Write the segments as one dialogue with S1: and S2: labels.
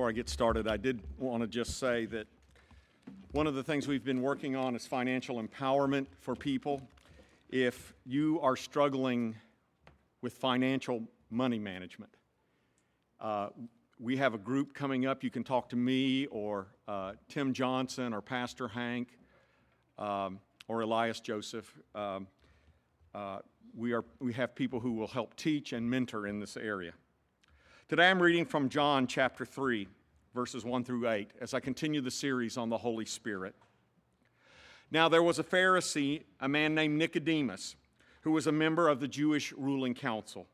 S1: before I get started, I did want to just say that one of the things we've been working on is financial empowerment for people. If you are struggling with financial money management, uh, we have a group coming up. You can talk to me or uh, Tim Johnson or Pastor Hank um, or Elias Joseph. Um, uh, we, are, we have people who will help teach and mentor in this area. Today I'm reading from John chapter 3, verses 1 through 8, as I continue the series on the Holy Spirit. Now there was a Pharisee, a man named Nicodemus, who was a member of the Jewish ruling council.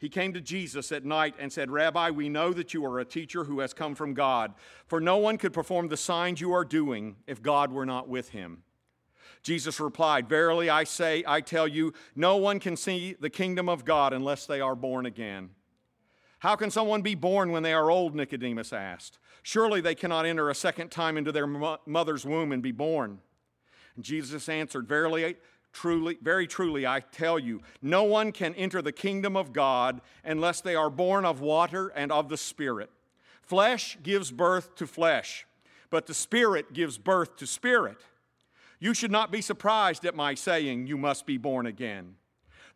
S1: He came to Jesus at night and said, Rabbi, we know that you are a teacher who has come from God, for no one could perform the signs you are doing if God were not with him. Jesus replied, Verily I say, I tell you, no one can see the kingdom of God unless they are born again. How can someone be born when they are old? Nicodemus asked. Surely they cannot enter a second time into their mother's womb and be born. And Jesus answered, Verily, truly, very truly, I tell you, no one can enter the kingdom of God unless they are born of water and of the Spirit. Flesh gives birth to flesh, but the Spirit gives birth to spirit. You should not be surprised at my saying, You must be born again.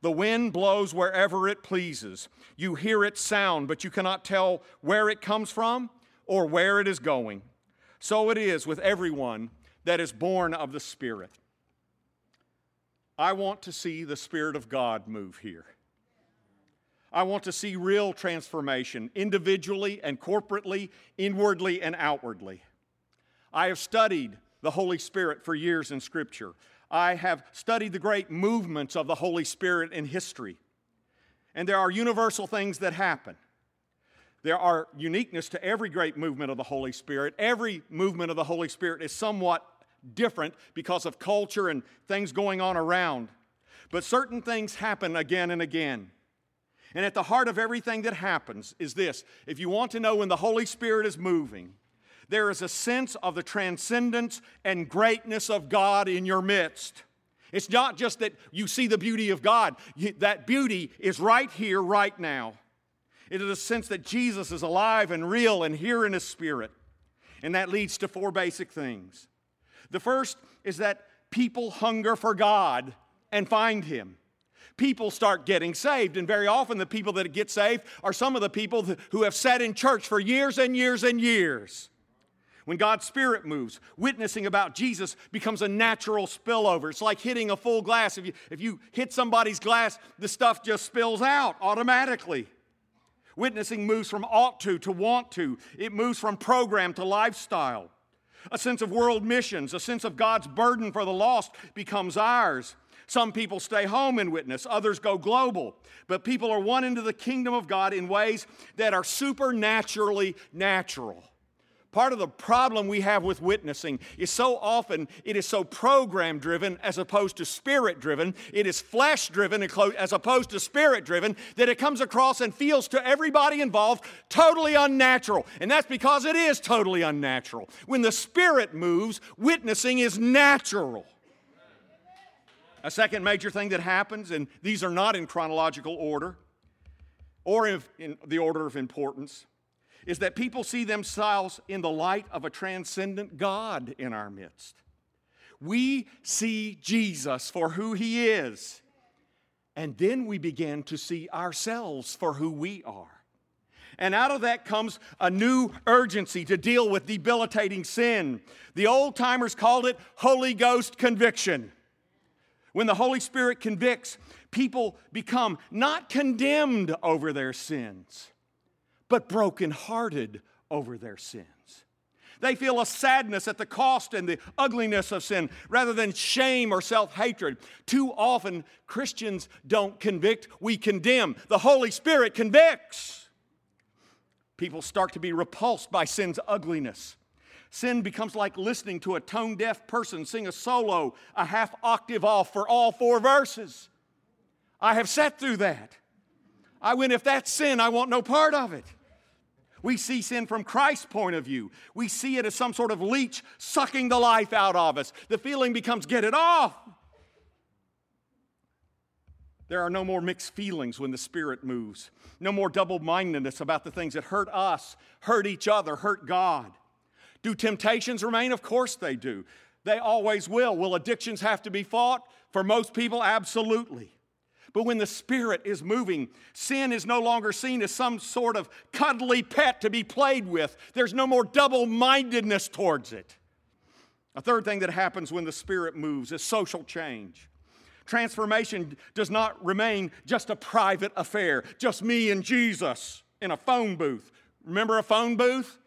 S1: The wind blows wherever it pleases. You hear its sound, but you cannot tell where it comes from or where it is going. So it is with everyone that is born of the Spirit. I want to see the Spirit of God move here. I want to see real transformation, individually and corporately, inwardly and outwardly. I have studied the Holy Spirit for years in Scripture. I have studied the great movements of the Holy Spirit in history. And there are universal things that happen. There are uniqueness to every great movement of the Holy Spirit. Every movement of the Holy Spirit is somewhat different because of culture and things going on around. But certain things happen again and again. And at the heart of everything that happens is this if you want to know when the Holy Spirit is moving, there is a sense of the transcendence and greatness of God in your midst. It's not just that you see the beauty of God, that beauty is right here, right now. It is a sense that Jesus is alive and real and here in His Spirit. And that leads to four basic things. The first is that people hunger for God and find Him. People start getting saved, and very often the people that get saved are some of the people who have sat in church for years and years and years. When God's Spirit moves, witnessing about Jesus becomes a natural spillover. It's like hitting a full glass. If you, if you hit somebody's glass, the stuff just spills out automatically. Witnessing moves from ought to to want to, it moves from program to lifestyle. A sense of world missions, a sense of God's burden for the lost becomes ours. Some people stay home and witness, others go global. But people are won into the kingdom of God in ways that are supernaturally natural. Part of the problem we have with witnessing is so often it is so program driven as opposed to spirit driven. It is flesh driven as opposed to spirit driven that it comes across and feels to everybody involved totally unnatural. And that's because it is totally unnatural. When the spirit moves, witnessing is natural. A second major thing that happens, and these are not in chronological order or in the order of importance is that people see themselves in the light of a transcendent God in our midst. We see Jesus for who he is, and then we begin to see ourselves for who we are. And out of that comes a new urgency to deal with debilitating sin. The old timers called it Holy Ghost conviction. When the Holy Spirit convicts, people become not condemned over their sins, but brokenhearted over their sins. They feel a sadness at the cost and the ugliness of sin rather than shame or self hatred. Too often, Christians don't convict, we condemn. The Holy Spirit convicts. People start to be repulsed by sin's ugliness. Sin becomes like listening to a tone deaf person sing a solo a half octave off for all four verses. I have sat through that. I went, if that's sin, I want no part of it. We see sin from Christ's point of view. We see it as some sort of leech sucking the life out of us. The feeling becomes get it off. There are no more mixed feelings when the Spirit moves, no more double mindedness about the things that hurt us, hurt each other, hurt God. Do temptations remain? Of course they do. They always will. Will addictions have to be fought? For most people, absolutely. But when the Spirit is moving, sin is no longer seen as some sort of cuddly pet to be played with. There's no more double mindedness towards it. A third thing that happens when the Spirit moves is social change. Transformation does not remain just a private affair, just me and Jesus in a phone booth. Remember a phone booth?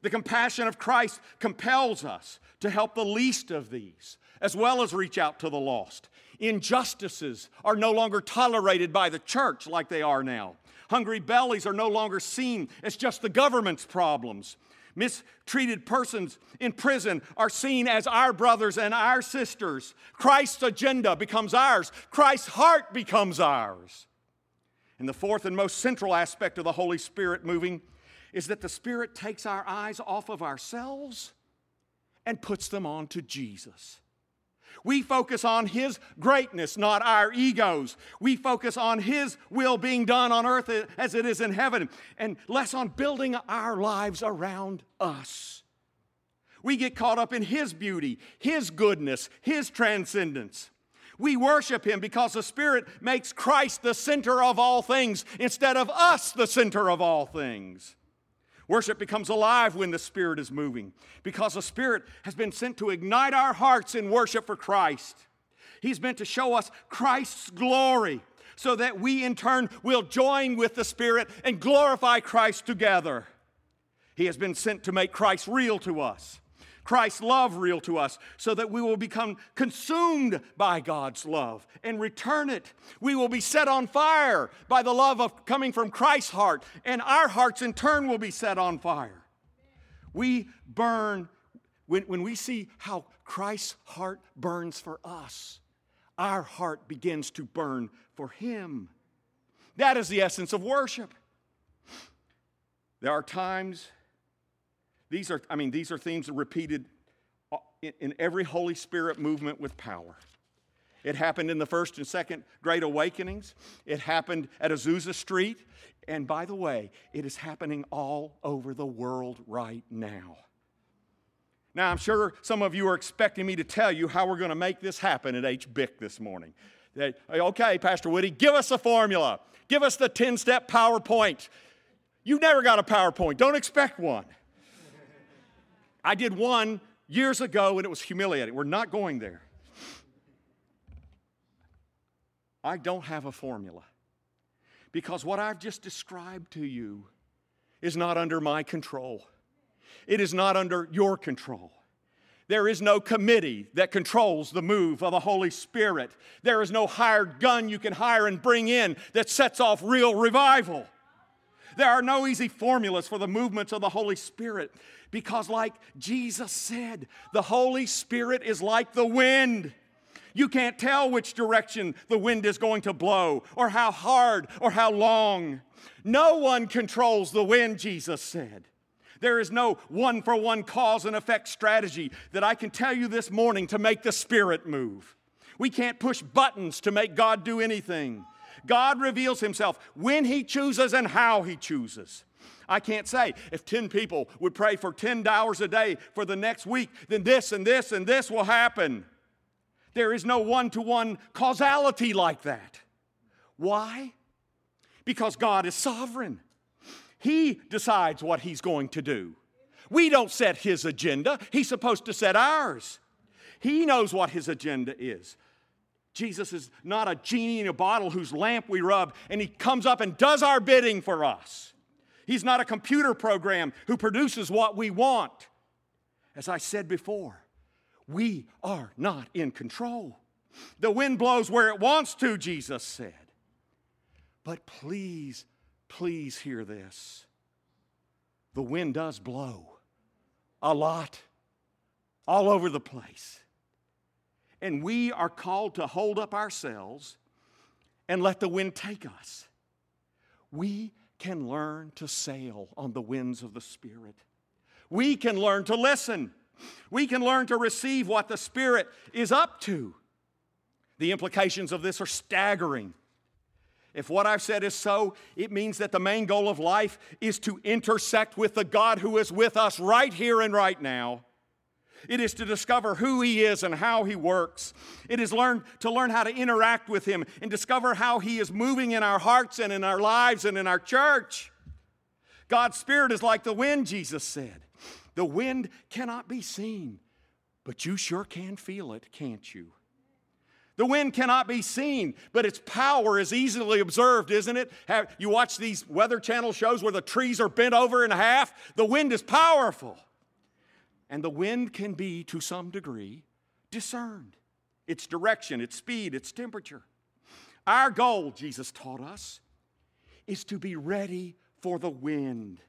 S1: The compassion of Christ compels us to help the least of these, as well as reach out to the lost. Injustices are no longer tolerated by the church like they are now. Hungry bellies are no longer seen as just the government's problems. Mistreated persons in prison are seen as our brothers and our sisters. Christ's agenda becomes ours, Christ's heart becomes ours. And the fourth and most central aspect of the Holy Spirit moving is that the Spirit takes our eyes off of ourselves and puts them on to Jesus. We focus on His greatness, not our egos. We focus on His will being done on earth as it is in heaven, and less on building our lives around us. We get caught up in His beauty, His goodness, His transcendence. We worship Him because the Spirit makes Christ the center of all things instead of us the center of all things. Worship becomes alive when the Spirit is moving because the Spirit has been sent to ignite our hearts in worship for Christ. He's meant to show us Christ's glory so that we in turn will join with the Spirit and glorify Christ together. He has been sent to make Christ real to us. Christ's love real to us so that we will become consumed by God's love and return it. We will be set on fire by the love of coming from Christ's heart, and our hearts in turn will be set on fire. We burn when, when we see how Christ's heart burns for us, our heart begins to burn for Him. That is the essence of worship. There are times these are, I mean, these are themes repeated uh, in, every Holy Spirit movement with power. It happened in the first and second Great Awakenings. It happened at Azusa Street. And by the way, it is happening all over the world right now. Now, I'm sure some of you are expecting me to tell you how we're going to make this happen at HBIC this morning. okay, Pastor Woody, give us a formula. Give us the 10 step PowerPoint. You've never got a PowerPoint. Don't expect one. I did one years ago and it was humiliating. We're not going there. I don't have a formula because what I've just described to you is not under my control. It is not under your control. There is no committee that controls the move of the Holy Spirit. There is no hired gun you can hire and bring in that sets off real revival. There are no easy formulas for the movements of the Holy Spirit because, like Jesus said, the Holy Spirit is like the wind. You can't tell which direction the wind is going to blow, or how hard, or how long. No one controls the wind, Jesus said. There is no one for one cause and effect strategy that I can tell you this morning to make the Spirit move. We can't push buttons to make God do anything. God reveals Himself when He chooses and how He chooses. I can't say if 10 people would pray for 10 hours a day for the next week, then this and this and this will happen. There is no one to one causality like that. Why? Because God is sovereign. He decides what He's going to do. We don't set His agenda, He's supposed to set ours. He knows what His agenda is. Jesus is not a genie in a bottle whose lamp we rub and he comes up and does our bidding for us. He's not a computer program who produces what we want. As I said before, we are not in control. The wind blows where it wants to, Jesus said. But please, please hear this. The wind does blow a lot, all over the place. And we are called to hold up ourselves and let the wind take us. We can learn to sail on the winds of the Spirit. We can learn to listen. We can learn to receive what the Spirit is up to. The implications of this are staggering. If what I've said is so, it means that the main goal of life is to intersect with the God who is with us right here and right now. It is to discover who He is and how He works. It is learn, to learn how to interact with Him and discover how He is moving in our hearts and in our lives and in our church. God's Spirit is like the wind, Jesus said. The wind cannot be seen, but you sure can feel it, can't you? The wind cannot be seen, but its power is easily observed, isn't it? You watch these Weather Channel shows where the trees are bent over in half. The wind is powerful. And the wind can be, to some degree, discerned its direction, its speed, its temperature. Our goal, Jesus taught us, is to be ready for the wind.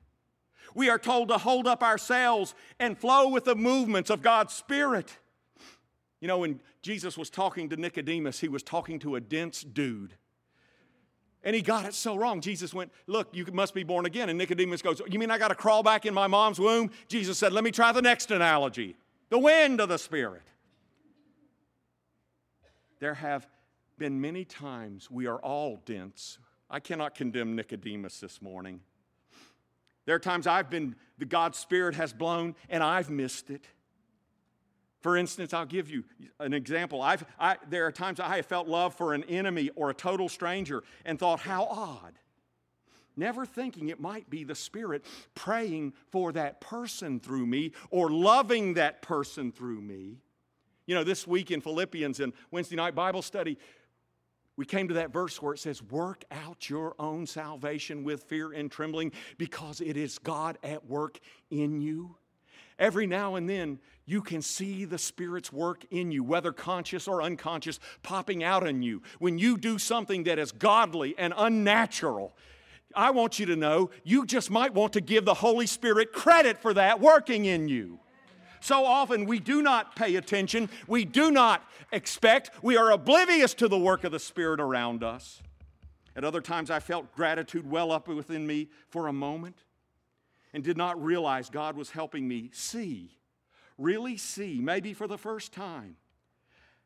S1: We are told to hold up our sails and flow with the movements of God's Spirit. You know, when Jesus was talking to Nicodemus, he was talking to a dense dude. And he got it so wrong. Jesus went, Look, you must be born again. And Nicodemus goes, You mean I got to crawl back in my mom's womb? Jesus said, Let me try the next analogy the wind of the Spirit. There have been many times we are all dense. I cannot condemn Nicodemus this morning. There are times I've been, the God's Spirit has blown and I've missed it. For instance, I'll give you an example. I've, I, there are times I have felt love for an enemy or a total stranger and thought, how odd. Never thinking it might be the Spirit praying for that person through me or loving that person through me. You know, this week in Philippians and Wednesday night Bible study, we came to that verse where it says, Work out your own salvation with fear and trembling because it is God at work in you. Every now and then, you can see the Spirit's work in you, whether conscious or unconscious, popping out in you. When you do something that is godly and unnatural, I want you to know you just might want to give the Holy Spirit credit for that working in you. So often we do not pay attention, we do not expect, we are oblivious to the work of the Spirit around us. At other times, I felt gratitude well up within me for a moment and did not realize God was helping me see, really see, maybe for the first time,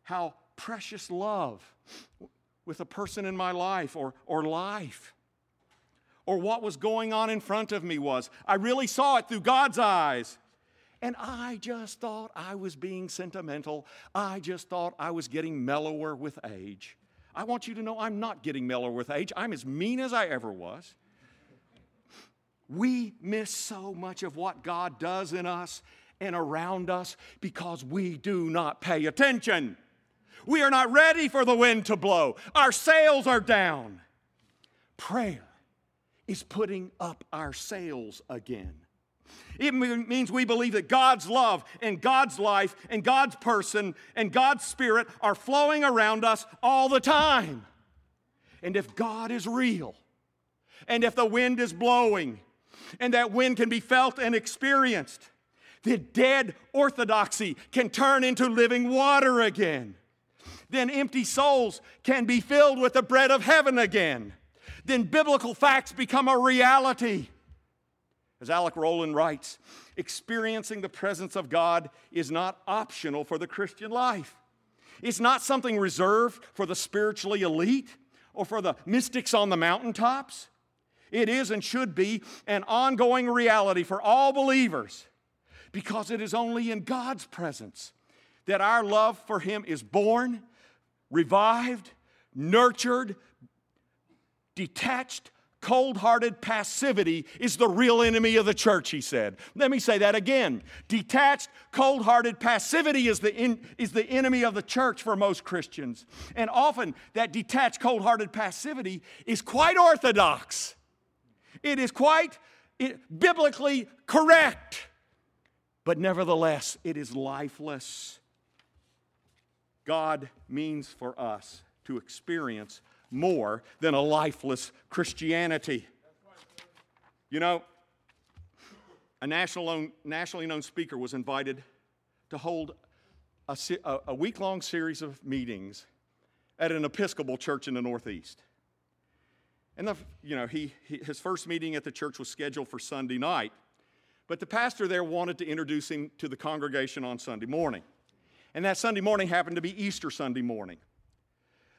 S1: how precious love with a person in my life or, or life or what was going on in front of me was. I really saw it through God's eyes. And I just thought I was being sentimental. I just thought I was getting mellower with age. I want you to know I'm not getting mellower with age. I'm as mean as I ever was. We miss so much of what God does in us and around us because we do not pay attention. We are not ready for the wind to blow. Our sails are down. Prayer is putting up our sails again. It means we believe that God's love and God's life and God's person and God's spirit are flowing around us all the time. And if God is real, and if the wind is blowing, and that wind can be felt and experienced. The dead orthodoxy can turn into living water again. Then empty souls can be filled with the bread of heaven again. Then biblical facts become a reality. As Alec Rowland writes, experiencing the presence of God is not optional for the Christian life. It's not something reserved for the spiritually elite or for the mystics on the mountaintops. It is and should be an ongoing reality for all believers because it is only in God's presence that our love for Him is born, revived, nurtured, detached, cold hearted passivity is the real enemy of the church, he said. Let me say that again. Detached, cold hearted passivity is the, in, is the enemy of the church for most Christians. And often that detached, cold hearted passivity is quite orthodox. It is quite biblically correct, but nevertheless, it is lifeless. God means for us to experience more than a lifeless Christianity. You know, a national, nationally known speaker was invited to hold a, a week long series of meetings at an Episcopal church in the Northeast. And the, you know, he, he, his first meeting at the church was scheduled for Sunday night, but the pastor there wanted to introduce him to the congregation on Sunday morning. And that Sunday morning happened to be Easter Sunday morning.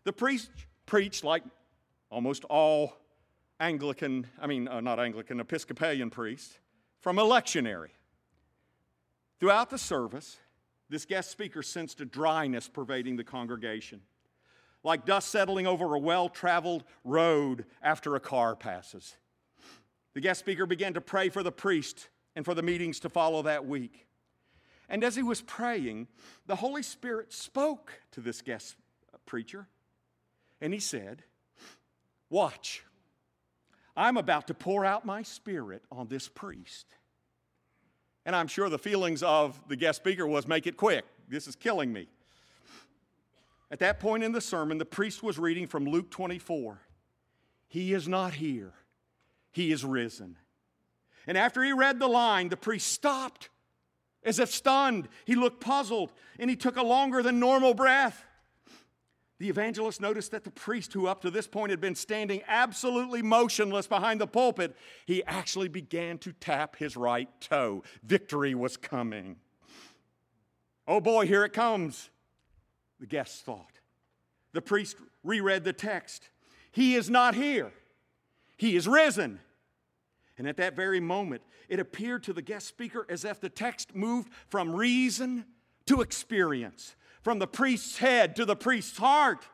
S1: The priest preached like almost all Anglican, I mean, uh, not Anglican, Episcopalian priests, from a lectionary. Throughout the service, this guest speaker sensed a dryness pervading the congregation, like dust settling over a well traveled road after a car passes. The guest speaker began to pray for the priest and for the meetings to follow that week. And as he was praying, the Holy Spirit spoke to this guest preacher, and he said, Watch, I'm about to pour out my spirit on this priest. And I'm sure the feelings of the guest speaker was make it quick. This is killing me. At that point in the sermon, the priest was reading from Luke 24. He is not here, he is risen. And after he read the line, the priest stopped as if stunned. He looked puzzled and he took a longer than normal breath. The evangelist noticed that the priest, who up to this point had been standing absolutely motionless behind the pulpit, he actually began to tap his right toe. Victory was coming. Oh boy, here it comes, the guests thought. The priest reread the text. He is not here, he is risen. And at that very moment, it appeared to the guest speaker as if the text moved from reason to experience, from the priest's head to the priest's heart.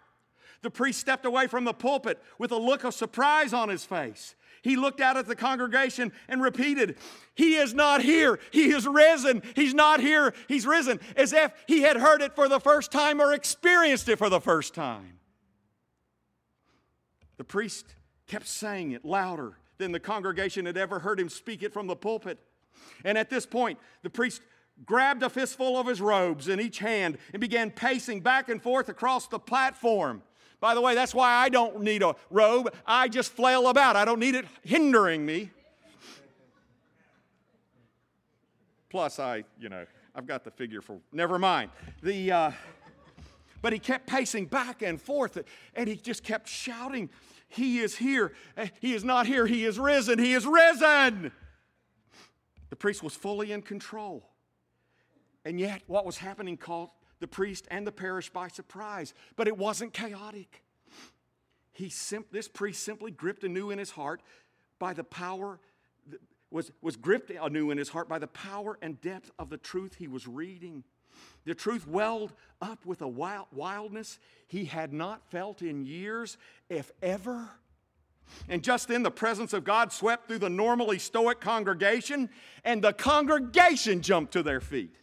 S1: The priest stepped away from the pulpit with a look of surprise on his face. He looked out at the congregation and repeated, He is not here. He is risen. He's not here. He's risen, as if he had heard it for the first time or experienced it for the first time. The priest kept saying it louder than the congregation had ever heard him speak it from the pulpit. And at this point, the priest grabbed a fistful of his robes in each hand and began pacing back and forth across the platform. By the way, that's why I don't need a robe. I just flail about. I don't need it hindering me. Plus, I, you know, I've got the figure for, never mind. The, uh, but he kept pacing back and forth and he just kept shouting he is here. He is not here. He is risen. He is risen. The priest was fully in control. And yet, what was happening caught the priest and the parish by surprise. But it wasn't chaotic. He sim- this priest simply gripped anew in his heart by the power, was, was gripped anew in his heart by the power and depth of the truth he was reading. The truth welled up with a wild, wildness he had not felt in years, if ever. And just then, the presence of God swept through the normally stoic congregation, and the congregation jumped to their feet.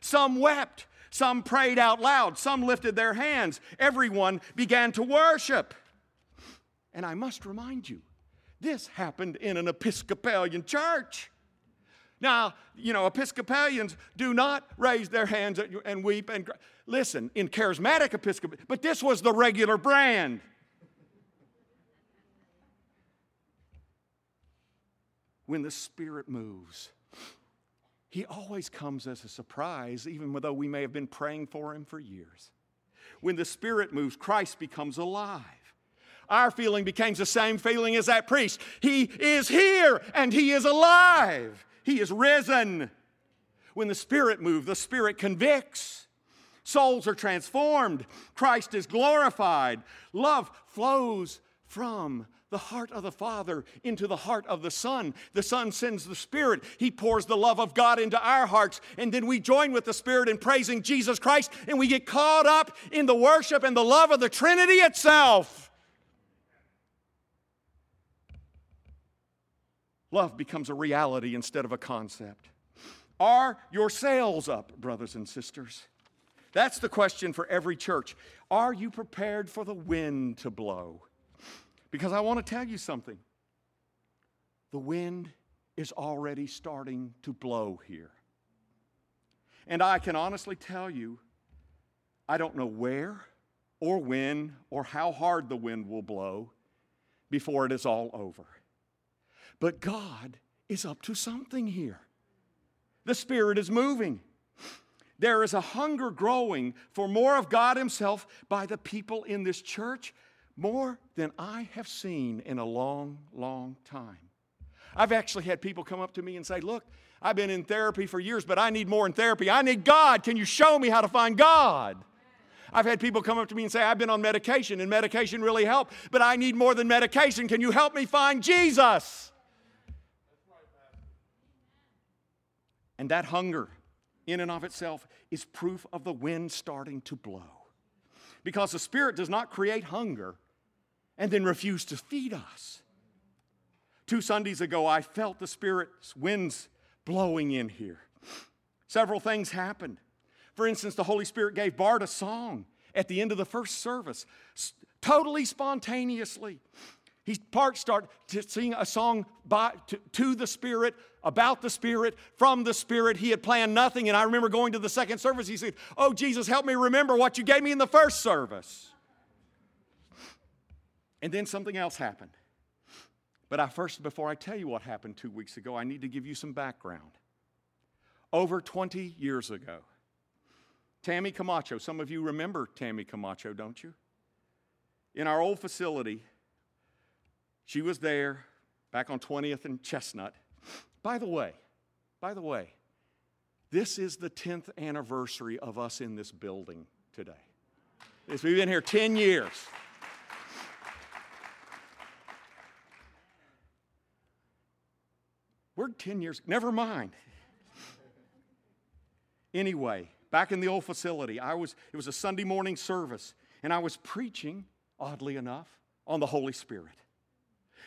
S1: Some wept, some prayed out loud, some lifted their hands. Everyone began to worship. And I must remind you, this happened in an Episcopalian church. Now, you know, Episcopalians do not raise their hands and weep and cry. listen in charismatic Episcopal, but this was the regular brand. When the Spirit moves, He always comes as a surprise, even though we may have been praying for Him for years. When the Spirit moves, Christ becomes alive. Our feeling becomes the same feeling as that priest. He is here and He is alive. He is risen. When the Spirit moves, the Spirit convicts. Souls are transformed. Christ is glorified. Love flows from the heart of the Father into the heart of the Son. The Son sends the Spirit. He pours the love of God into our hearts. And then we join with the Spirit in praising Jesus Christ and we get caught up in the worship and the love of the Trinity itself. Love becomes a reality instead of a concept. Are your sails up, brothers and sisters? That's the question for every church. Are you prepared for the wind to blow? Because I want to tell you something. The wind is already starting to blow here. And I can honestly tell you, I don't know where or when or how hard the wind will blow before it is all over. But God is up to something here. The Spirit is moving. There is a hunger growing for more of God Himself by the people in this church, more than I have seen in a long, long time. I've actually had people come up to me and say, Look, I've been in therapy for years, but I need more in therapy. I need God. Can you show me how to find God? I've had people come up to me and say, I've been on medication and medication really helped, but I need more than medication. Can you help me find Jesus? And that hunger, in and of itself, is proof of the wind starting to blow. Because the Spirit does not create hunger and then refuse to feed us. Two Sundays ago, I felt the Spirit's winds blowing in here. Several things happened. For instance, the Holy Spirit gave Bart a song at the end of the first service, totally spontaneously. He part start to sing a song by, to, to, the Spirit, about the Spirit, from the Spirit. He had planned nothing. And I remember going to the second service. He said, Oh, Jesus, help me remember what you gave me in the first service. And then something else happened. But I first, before I tell you what happened two weeks ago, I need to give you some background. Over 20 years ago, Tammy Camacho, some of you remember Tammy Camacho, don't you? In our old facility, she was there back on 20th and Chestnut. By the way, by the way, this is the 10th anniversary of us in this building today. We've been here 10 years. We're 10 years, never mind. Anyway, back in the old facility, I was, it was a Sunday morning service, and I was preaching, oddly enough, on the Holy Spirit.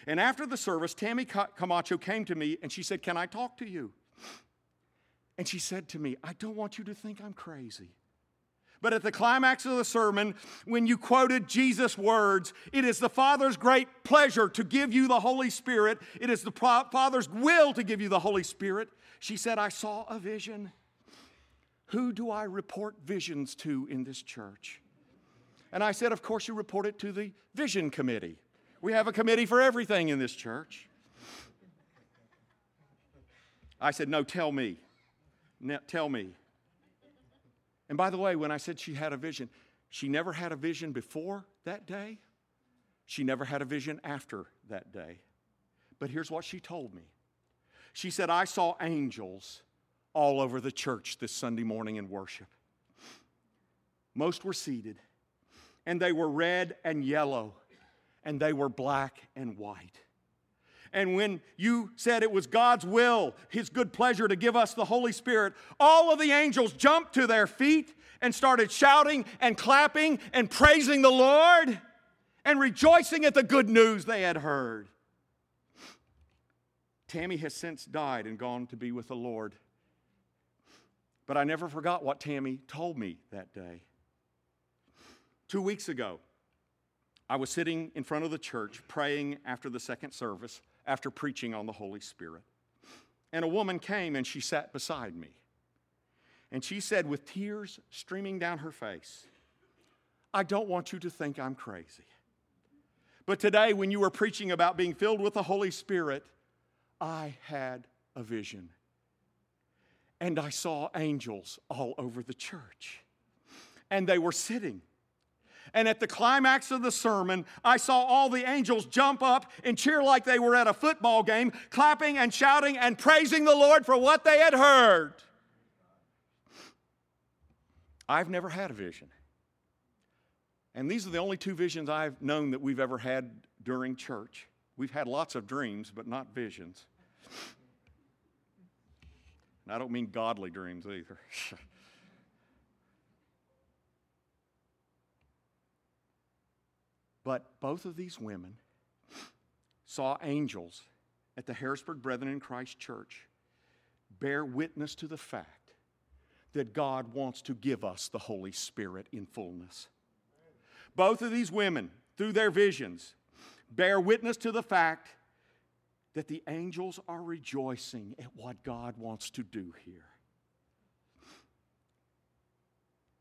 S1: And after the service, Tammy Camacho came to me and she said, Can I talk to you? And she said to me, I don't want you to think I'm crazy. But at the climax of the sermon, when you quoted Jesus' words, it is the Father's great pleasure to give you the Holy Spirit. It is the Father's will to give you the Holy Spirit. She said, I saw a vision. Who do I report visions to in this church? And I said, Of course, you report it to the vision committee. We have a committee for everything in this church. I said, No, tell me. Tell me. And by the way, when I said she had a vision, she never had a vision before that day. She never had a vision after that day. But here's what she told me She said, I saw angels all over the church this Sunday morning in worship. Most were seated, and they were red and yellow, and they were black and white. And when you said it was God's will, His good pleasure to give us the Holy Spirit, all of the angels jumped to their feet and started shouting and clapping and praising the Lord and rejoicing at the good news they had heard. Tammy has since died and gone to be with the Lord. But I never forgot what Tammy told me that day. Two weeks ago, I was sitting in front of the church praying after the second service after preaching on the Holy Spirit. And a woman came and she sat beside me. And she said, with tears streaming down her face, I don't want you to think I'm crazy. But today, when you were preaching about being filled with the Holy Spirit, I had a vision. And I saw angels all over the church. And they were sitting and at the climax of the sermon, I saw all the angels jump up and cheer like they were at a football game, clapping and shouting and praising the Lord for what they had heard. I've never had a vision. And these are the only two visions I've known that we've ever had during church. We've had lots of dreams, but not visions. And I don't mean godly dreams either. But both of these women saw angels at the Harrisburg Brethren in Christ Church bear witness to the fact that God wants to give us the Holy Spirit in fullness. Both of these women, through their visions, bear witness to the fact that the angels are rejoicing at what God wants to do here.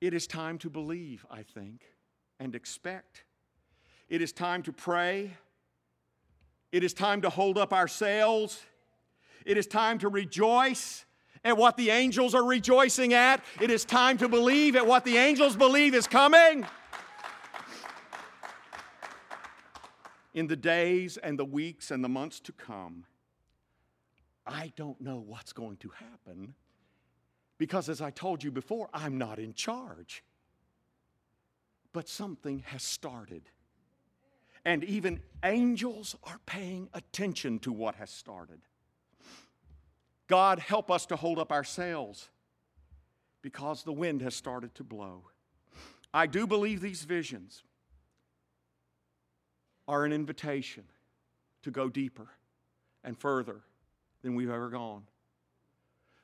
S1: It is time to believe, I think, and expect it is time to pray. It is time to hold up our sails. It is time to rejoice at what the angels are rejoicing at. It is time to believe at what the angels believe is coming. In the days and the weeks and the months to come, I don't know what's going to happen because, as I told you before, I'm not in charge. but something has started. And even angels are paying attention to what has started. God, help us to hold up our sails because the wind has started to blow. I do believe these visions are an invitation to go deeper and further than we've ever gone.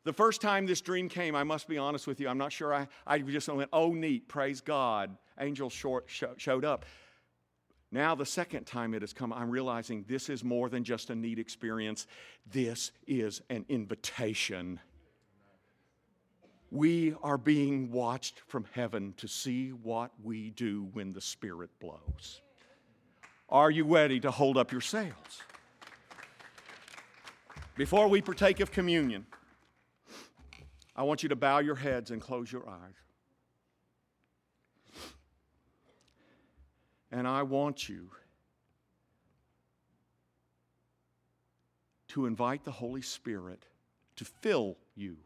S1: The first time this dream came, I must be honest with you, I'm not sure I, I just went, oh, neat, praise God. Angels showed up. Now, the second time it has come, I'm realizing this is more than just a neat experience. This is an invitation. We are being watched from heaven to see what we do when the Spirit blows. Are you ready to hold up your sails? Before we partake of communion, I want you to bow your heads and close your eyes. And I want you to invite the Holy Spirit to fill you,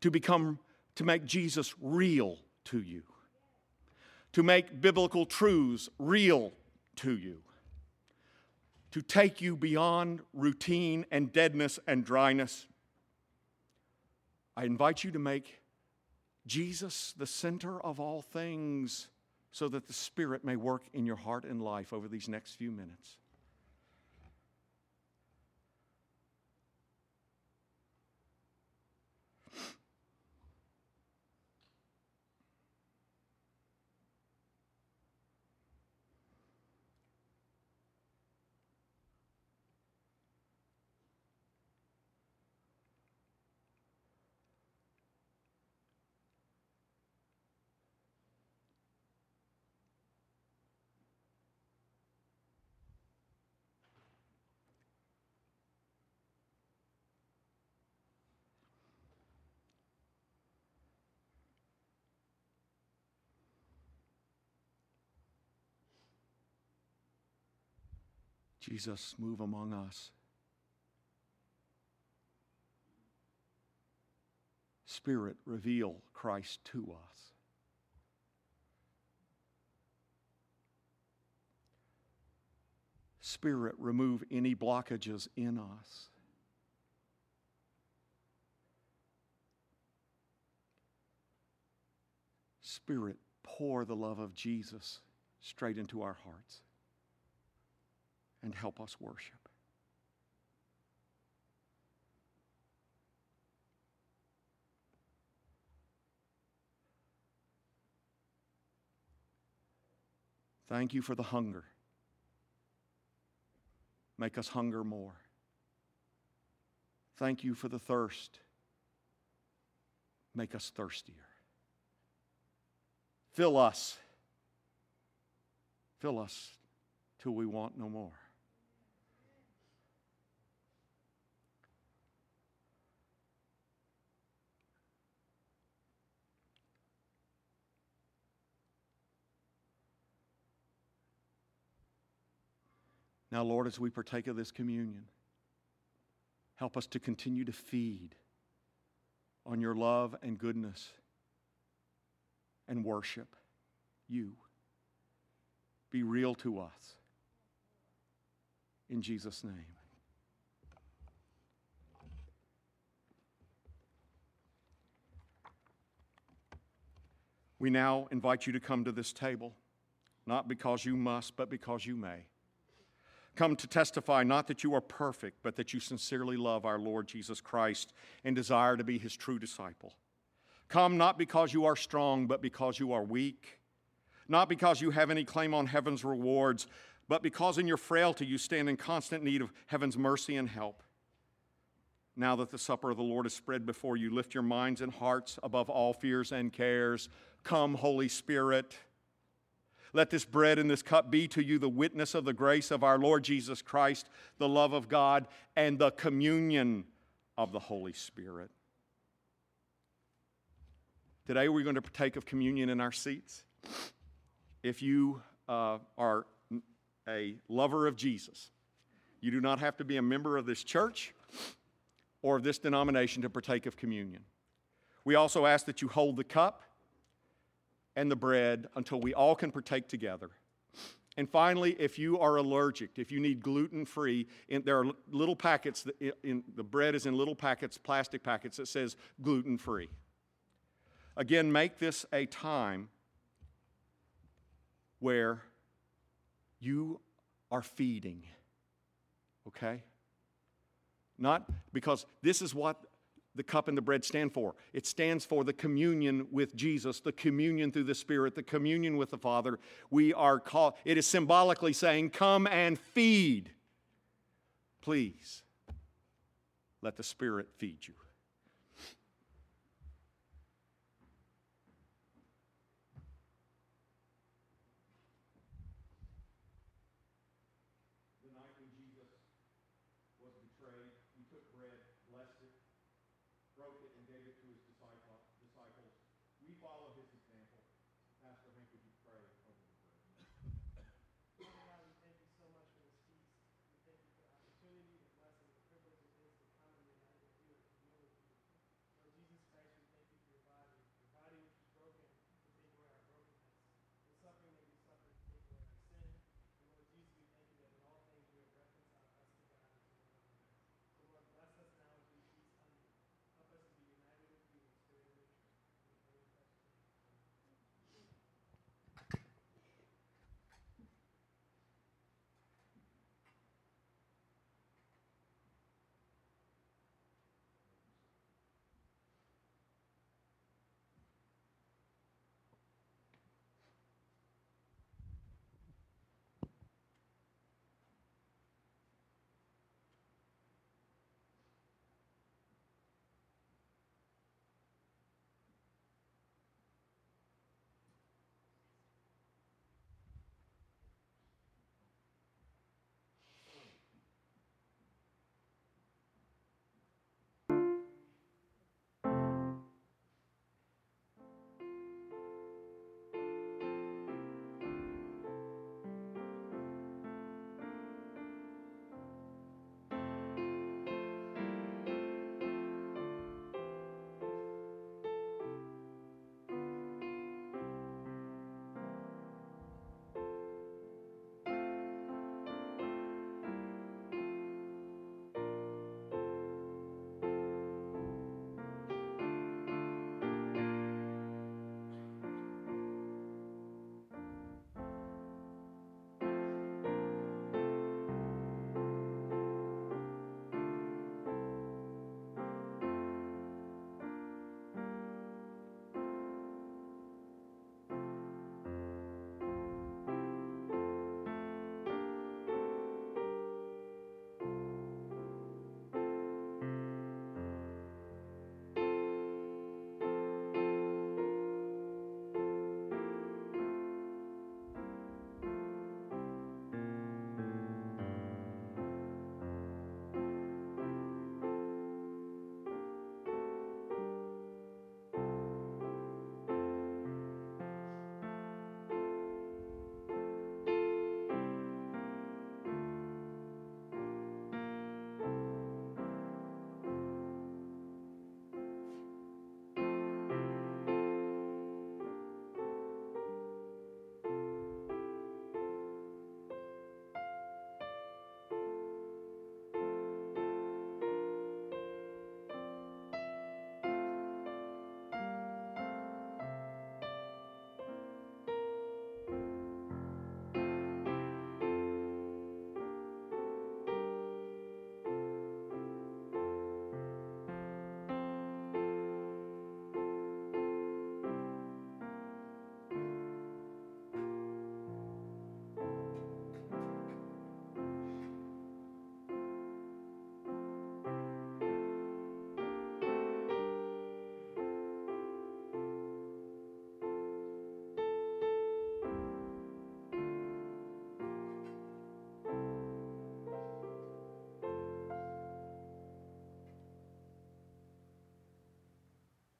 S1: to become, to make Jesus real to you, to make biblical truths real to you, to take you beyond routine and deadness and dryness. I invite you to make Jesus the center of all things so that the Spirit may work in your heart and life over these next few minutes. Jesus, move among us. Spirit, reveal Christ to us. Spirit, remove any blockages in us. Spirit, pour the love of Jesus straight into our hearts and help us worship. Thank you for the hunger. Make us hunger more. Thank you for the thirst. Make us thirstier. Fill us. Fill us till we want no more. Now, Lord, as we partake of this communion, help us to continue to feed on your love and goodness and worship you. Be real to us. In Jesus' name. We now invite you to come to this table, not because you must, but because you may come to testify not that you are perfect, but that you sincerely love our Lord Jesus Christ and desire to be his true disciple. Come not because you are strong, but because you are weak, not because you have any claim on heaven's rewards, but because in your frailty you stand in constant need of heaven's mercy and help. Now that the supper of the Lord is spread before you, lift your minds and hearts above all fears and cares. Come, Holy Spirit. Let this bread and this cup be to you the witness of the grace of our Lord Jesus Christ, the love of God, and the communion of the Holy Spirit. Today we're going to partake of communion in our seats. If you uh, are a lover of Jesus, you do not have to be a member of this church or of this denomination to partake of communion. We also ask that you hold the cup and the bread until we all can partake together. And finally, if you are allergic, if you need gluten free, there are little packets, in, in, the bread is in little packets, plastic packets that says gluten free. Again, make this a time where you are feeding, okay? Not because this is what the cup and the bread stand for. It stands for the communion with Jesus, the communion through the Spirit, the communion with the Father. We are called, it is symbolically saying, Come and feed. Please let the Spirit feed you.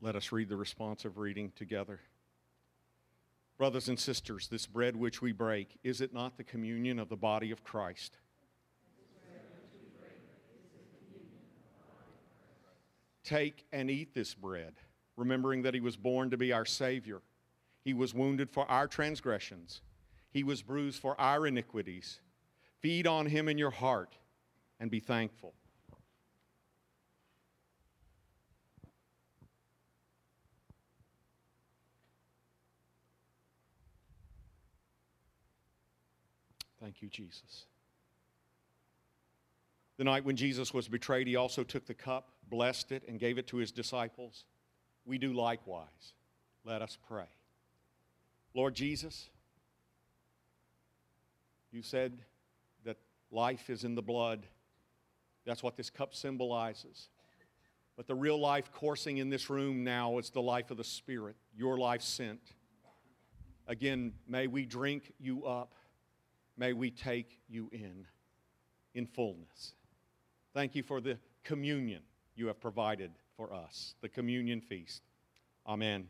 S1: Let us read the responsive reading together. Brothers and sisters, this bread which we break, is it not the communion of the body of Christ? Take and eat this bread, remembering that he was born to be our Savior. He was wounded for our transgressions, He was bruised for our iniquities. Feed on Him in your heart and be thankful. Thank you, Jesus. The night when Jesus was betrayed, he also took the cup, blessed it, and gave it to his disciples. We do likewise. Let us pray. Lord Jesus, you said that life is in the blood. That's what this cup symbolizes. But the real life coursing in this room now is the life of the Spirit, your life sent. Again, may we drink you up. May we take you in, in fullness. Thank you for the communion you have provided for us, the communion feast. Amen.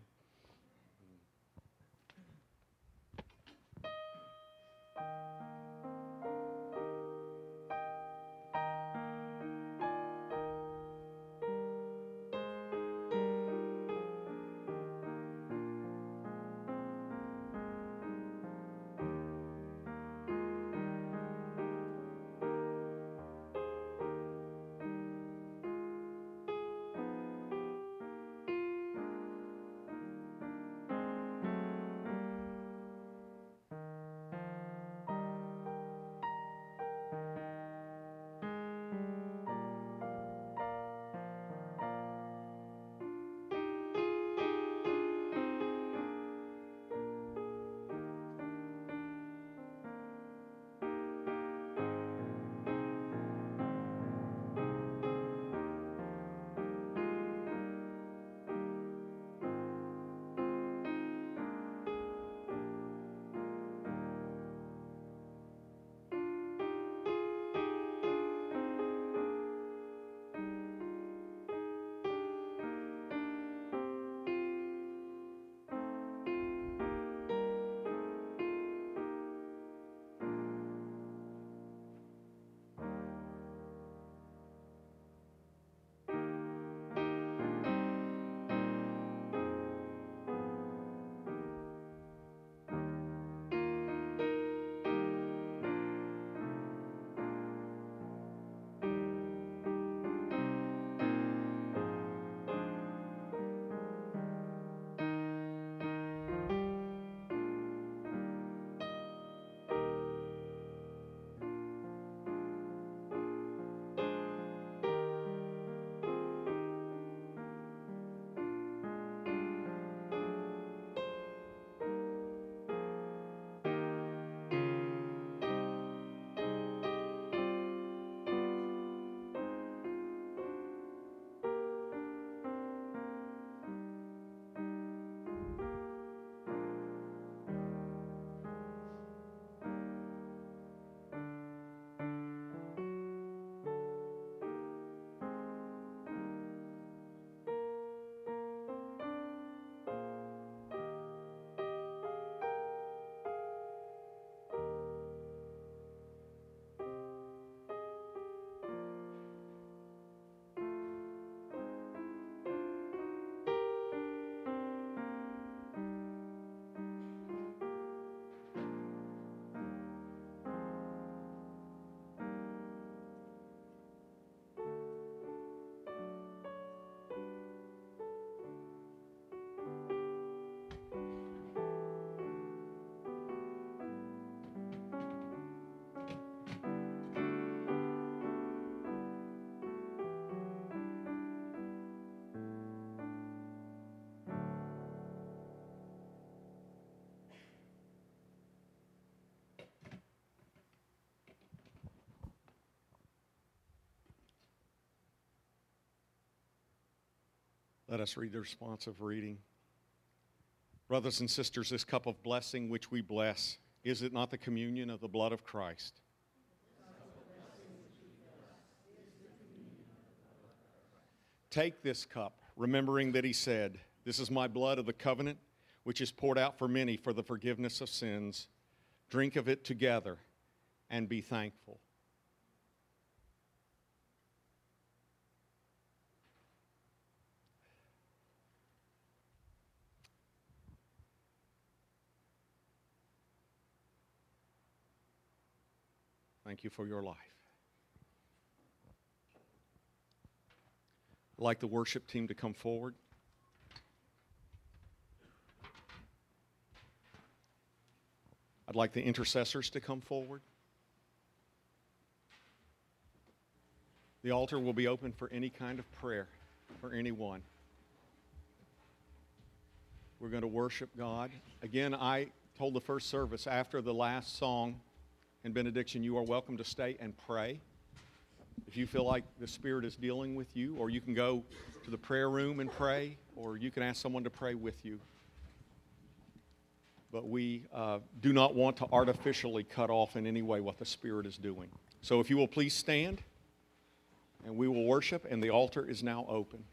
S1: Let us read the responsive reading. Brothers and sisters, this cup of blessing which we bless, is it not the communion of the blood of Christ? Take this cup, remembering that he said, This is my blood of the covenant, which is poured out for many for the forgiveness of sins. Drink of it together and be thankful. You for your life. I'd like the worship team to come forward. I'd like the intercessors to come forward. The altar will be open for any kind of prayer for anyone. We're going to worship God. Again, I told the first service after the last song and benediction, you are welcome to stay and pray. If you feel like the Spirit is dealing with you, or you can go to the prayer room and pray, or you can ask someone to pray with you. But we uh, do not want to artificially cut off in any way what the Spirit is doing. So if you will please stand, and we will worship, and the altar is now open.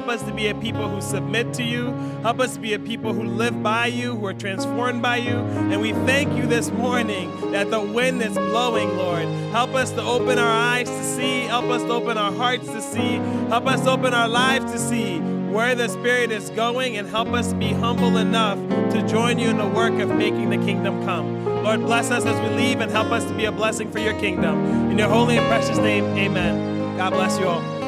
S2: Help us to be a people who submit to you. Help us to be a people who live by you, who are transformed by you. And we thank you this morning that the wind is blowing, Lord. Help us to open our eyes to see. Help us to open our hearts to see. Help us open our lives to see where the Spirit is going and help us be humble enough to join you in the work of making the kingdom come. Lord, bless us as we leave and help us to be a blessing for your kingdom. In your holy and precious name, amen. God bless you all.